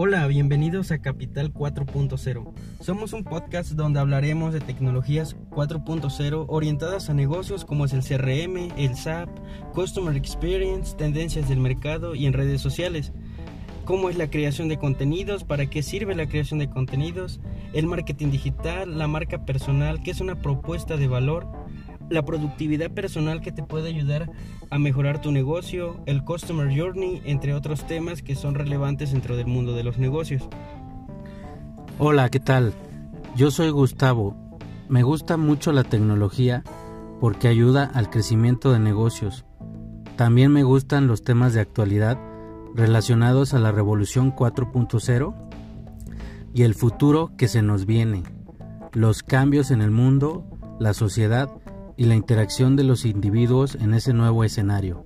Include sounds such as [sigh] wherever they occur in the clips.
Hola, bienvenidos a Capital 4.0. Somos un podcast donde hablaremos de tecnologías 4.0 orientadas a negocios como es el CRM, el SAP, Customer Experience, tendencias del mercado y en redes sociales. Cómo es la creación de contenidos, para qué sirve la creación de contenidos, el marketing digital, la marca personal, que es una propuesta de valor, la productividad personal que te puede ayudar a mejorar tu negocio, el Customer Journey, entre otros temas que son relevantes dentro del mundo de los negocios. Hola, ¿qué tal? Yo soy Gustavo. Me gusta mucho la tecnología porque ayuda al crecimiento de negocios. También me gustan los temas de actualidad relacionados a la revolución 4.0 y el futuro que se nos viene, los cambios en el mundo, la sociedad y la interacción de los individuos en ese nuevo escenario.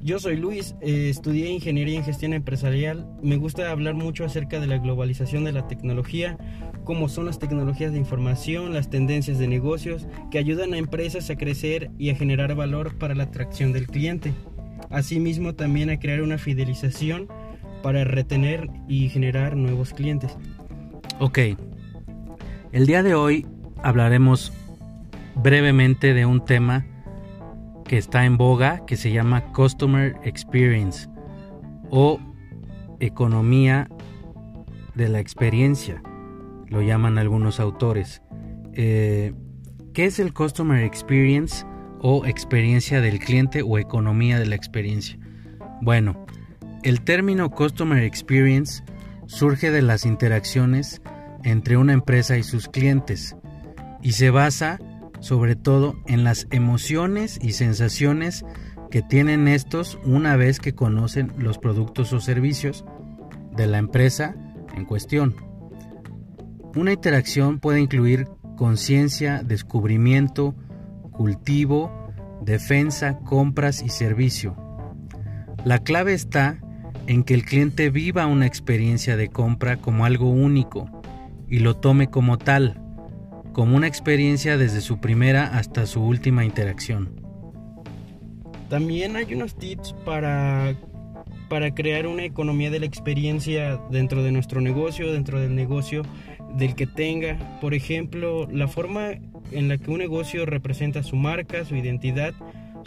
Yo soy Luis, eh, estudié ingeniería en gestión empresarial. Me gusta hablar mucho acerca de la globalización de la tecnología, cómo son las tecnologías de información, las tendencias de negocios que ayudan a empresas a crecer y a generar valor para la atracción del cliente. Asimismo, también a crear una fidelización para retener y generar nuevos clientes. Ok, el día de hoy hablaremos brevemente de un tema que está en boga que se llama Customer Experience o economía de la experiencia, lo llaman algunos autores. Eh, ¿Qué es el Customer Experience o experiencia del cliente o economía de la experiencia? Bueno, el término Customer Experience surge de las interacciones entre una empresa y sus clientes y se basa sobre todo en las emociones y sensaciones que tienen estos una vez que conocen los productos o servicios de la empresa en cuestión. Una interacción puede incluir conciencia, descubrimiento, cultivo, defensa, compras y servicio. La clave está en que el cliente viva una experiencia de compra como algo único y lo tome como tal como una experiencia desde su primera hasta su última interacción. También hay unos tips para, para crear una economía de la experiencia dentro de nuestro negocio, dentro del negocio del que tenga. Por ejemplo, la forma en la que un negocio representa su marca, su identidad,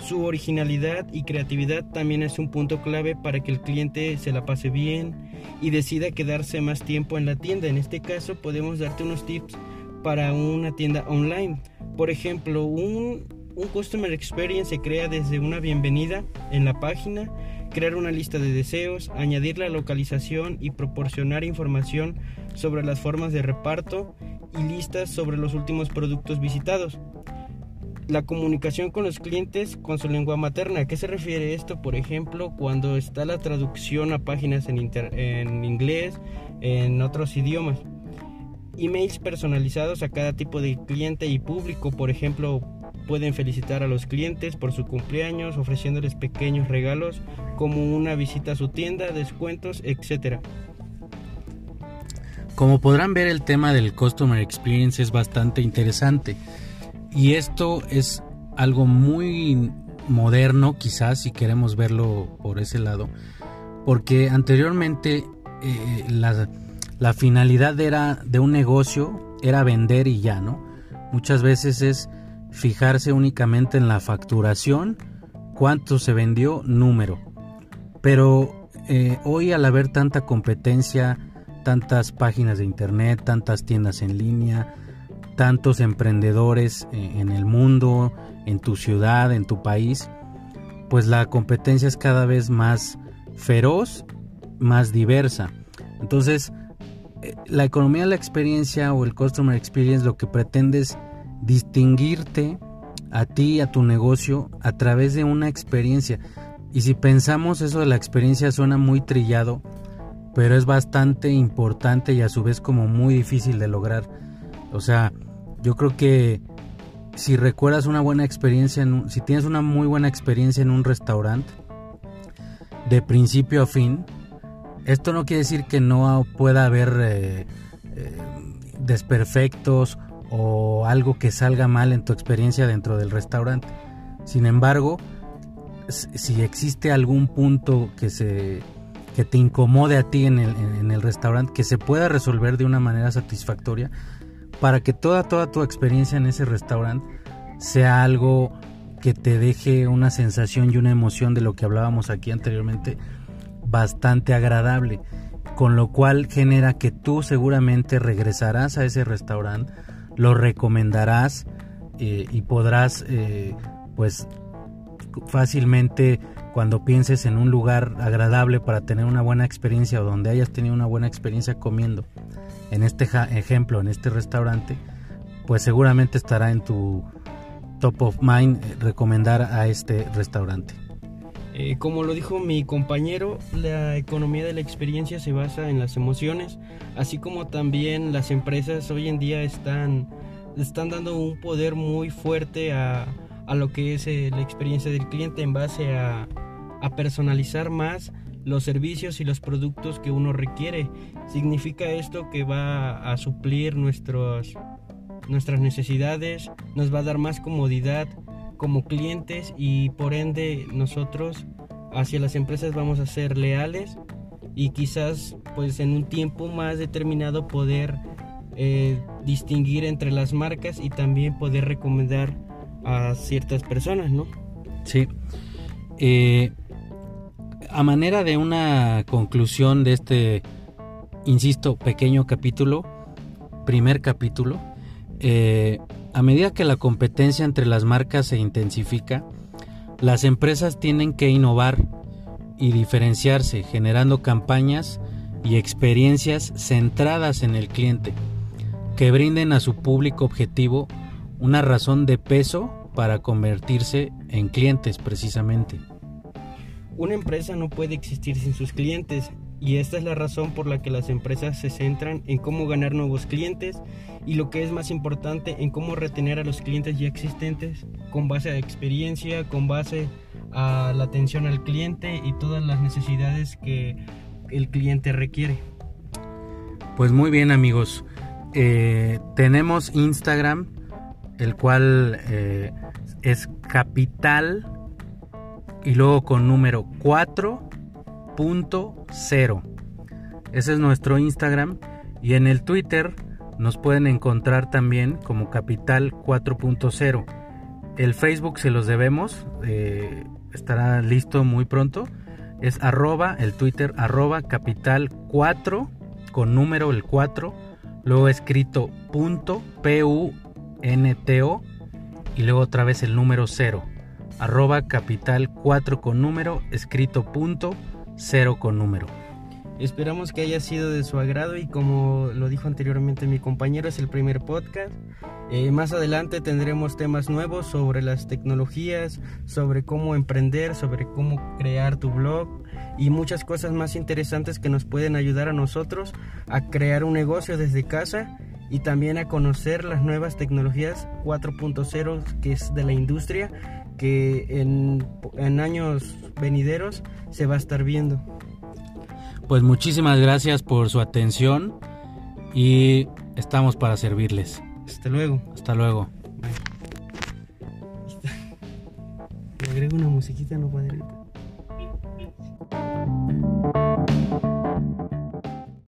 su originalidad y creatividad también es un punto clave para que el cliente se la pase bien y decida quedarse más tiempo en la tienda. En este caso podemos darte unos tips para una tienda online. Por ejemplo, un, un Customer Experience se crea desde una bienvenida en la página, crear una lista de deseos, añadir la localización y proporcionar información sobre las formas de reparto y listas sobre los últimos productos visitados. La comunicación con los clientes con su lengua materna. ¿A qué se refiere esto? Por ejemplo, cuando está la traducción a páginas en, en inglés, en otros idiomas emails personalizados a cada tipo de cliente y público. Por ejemplo, pueden felicitar a los clientes por su cumpleaños ofreciéndoles pequeños regalos como una visita a su tienda, descuentos, etc. Como podrán ver el tema del Customer Experience es bastante interesante y esto es algo muy moderno quizás si queremos verlo por ese lado porque anteriormente eh, la finalidad era de un negocio era vender y ya, ¿no? Muchas veces es fijarse únicamente en la facturación, cuánto se vendió, número. Pero eh, hoy al haber tanta competencia, tantas páginas de internet, tantas tiendas en línea, tantos emprendedores eh, en el mundo, en tu ciudad, en tu país, pues la competencia es cada vez más feroz, más diversa. Entonces, la economía de la experiencia o el customer experience lo que pretende es distinguirte a ti, a tu negocio, a través de una experiencia. Y si pensamos eso de la experiencia suena muy trillado, pero es bastante importante y a su vez como muy difícil de lograr. O sea, yo creo que si recuerdas una buena experiencia, en si tienes una muy buena experiencia en un restaurante, de principio a fin, esto no quiere decir que no pueda haber eh, eh, desperfectos o algo que salga mal en tu experiencia dentro del restaurante. Sin embargo, si existe algún punto que se, que te incomode a ti en el, en el restaurante, que se pueda resolver de una manera satisfactoria para que toda, toda tu experiencia en ese restaurante sea algo que te deje una sensación y una emoción de lo que hablábamos aquí anteriormente bastante agradable, con lo cual genera que tú seguramente regresarás a ese restaurante, lo recomendarás eh, y podrás eh, pues fácilmente cuando pienses en un lugar agradable para tener una buena experiencia o donde hayas tenido una buena experiencia comiendo, en este ejemplo, en este restaurante, pues seguramente estará en tu top of mind eh, recomendar a este restaurante. Eh, como lo dijo mi compañero, la economía de la experiencia se basa en las emociones, así como también las empresas hoy en día están, están dando un poder muy fuerte a, a lo que es eh, la experiencia del cliente en base a, a personalizar más los servicios y los productos que uno requiere. Significa esto que va a suplir nuestros, nuestras necesidades, nos va a dar más comodidad como clientes y por ende nosotros hacia las empresas vamos a ser leales y quizás pues en un tiempo más determinado poder eh, distinguir entre las marcas y también poder recomendar a ciertas personas, ¿no? Sí. Eh, a manera de una conclusión de este, insisto, pequeño capítulo, primer capítulo, eh, a medida que la competencia entre las marcas se intensifica, las empresas tienen que innovar y diferenciarse, generando campañas y experiencias centradas en el cliente, que brinden a su público objetivo una razón de peso para convertirse en clientes precisamente. Una empresa no puede existir sin sus clientes y esta es la razón por la que las empresas se centran en cómo ganar nuevos clientes y lo que es más importante en cómo retener a los clientes ya existentes con base a experiencia, con base a la atención al cliente y todas las necesidades que el cliente requiere. Pues muy bien amigos, eh, tenemos Instagram, el cual eh, es capital y luego con número 4.0. Ese es nuestro Instagram y en el Twitter nos pueden encontrar también como Capital 4.0. El Facebook se los debemos, eh, estará listo muy pronto. Es arroba, el Twitter arroba capital 4 con número el 4, luego escrito punto P U N T O y luego otra vez el número 0 arroba capital 4 con número, escrito punto 0 con número. Esperamos que haya sido de su agrado y como lo dijo anteriormente mi compañero, es el primer podcast. Eh, más adelante tendremos temas nuevos sobre las tecnologías, sobre cómo emprender, sobre cómo crear tu blog y muchas cosas más interesantes que nos pueden ayudar a nosotros a crear un negocio desde casa y también a conocer las nuevas tecnologías 4.0 que es de la industria que en, años venideros se va a estar viendo. Pues muchísimas gracias por su atención y estamos para servirles. Hasta luego. Hasta luego. [laughs] Le agrego una musiquita, no padre.